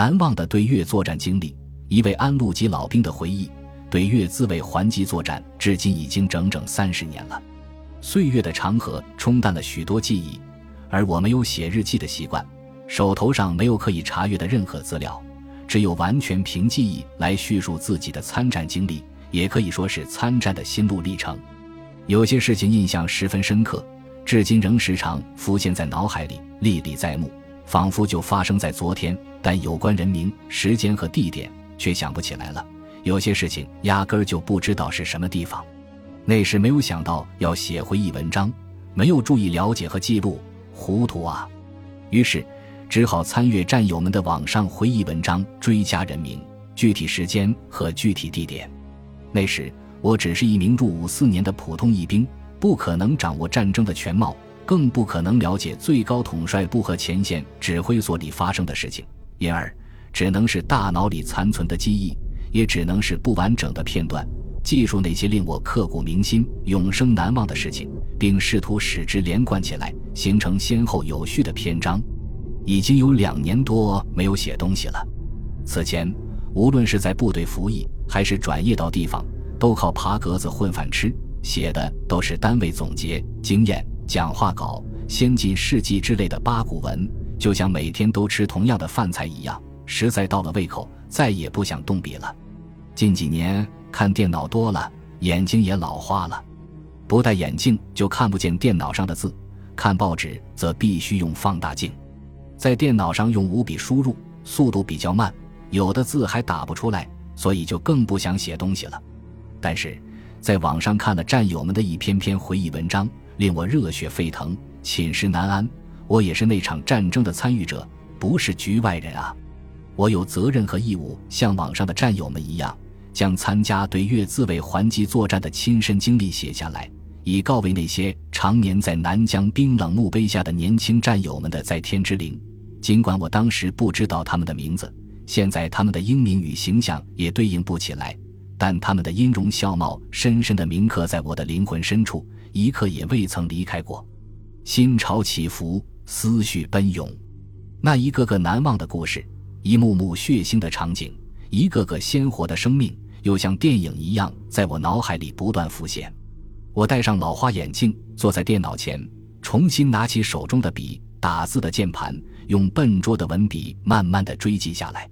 难忘的对越作战经历，一位安陆籍老兵的回忆。对越自卫还击作战，至今已经整整三十年了。岁月的长河冲淡了许多记忆，而我没有写日记的习惯，手头上没有可以查阅的任何资料，只有完全凭记忆来叙述自己的参战经历，也可以说是参战的心路历程。有些事情印象十分深刻，至今仍时常浮现在脑海里，历历在目，仿佛就发生在昨天。但有关人名、时间和地点却想不起来了。有些事情压根儿就不知道是什么地方，那时没有想到要写回忆文章，没有注意了解和记录，糊涂啊！于是只好参阅战友们的网上回忆文章，追加人名、具体时间和具体地点。那时我只是一名入伍四年的普通一兵，不可能掌握战争的全貌，更不可能了解最高统帅部和前线指挥所里发生的事情，因而只能是大脑里残存的记忆。也只能是不完整的片段，记述那些令我刻骨铭心、永生难忘的事情，并试图使之连贯起来，形成先后有序的篇章。已经有两年多没有写东西了。此前，无论是在部队服役，还是转业到地方，都靠爬格子混饭吃，写的都是单位总结、经验、讲话稿、先进事迹之类的八股文，就像每天都吃同样的饭菜一样，实在到了胃口。再也不想动笔了。近几年看电脑多了，眼睛也老花了，不戴眼镜就看不见电脑上的字。看报纸则必须用放大镜，在电脑上用五笔输入，速度比较慢，有的字还打不出来，所以就更不想写东西了。但是，在网上看了战友们的一篇篇回忆文章，令我热血沸腾，寝食难安。我也是那场战争的参与者，不是局外人啊。我有责任和义务，像网上的战友们一样，将参加对越自卫还击作战的亲身经历写下来，以告慰那些常年在南疆冰冷墓碑下的年轻战友们的在天之灵。尽管我当时不知道他们的名字，现在他们的英名与形象也对应不起来，但他们的音容笑貌深深地铭刻在我的灵魂深处，一刻也未曾离开过。心潮起伏，思绪奔涌，那一个个难忘的故事。一幕幕血腥的场景，一个个鲜活的生命，又像电影一样在我脑海里不断浮现。我戴上老花眼镜，坐在电脑前，重新拿起手中的笔，打字的键盘，用笨拙的文笔慢慢的追记下来。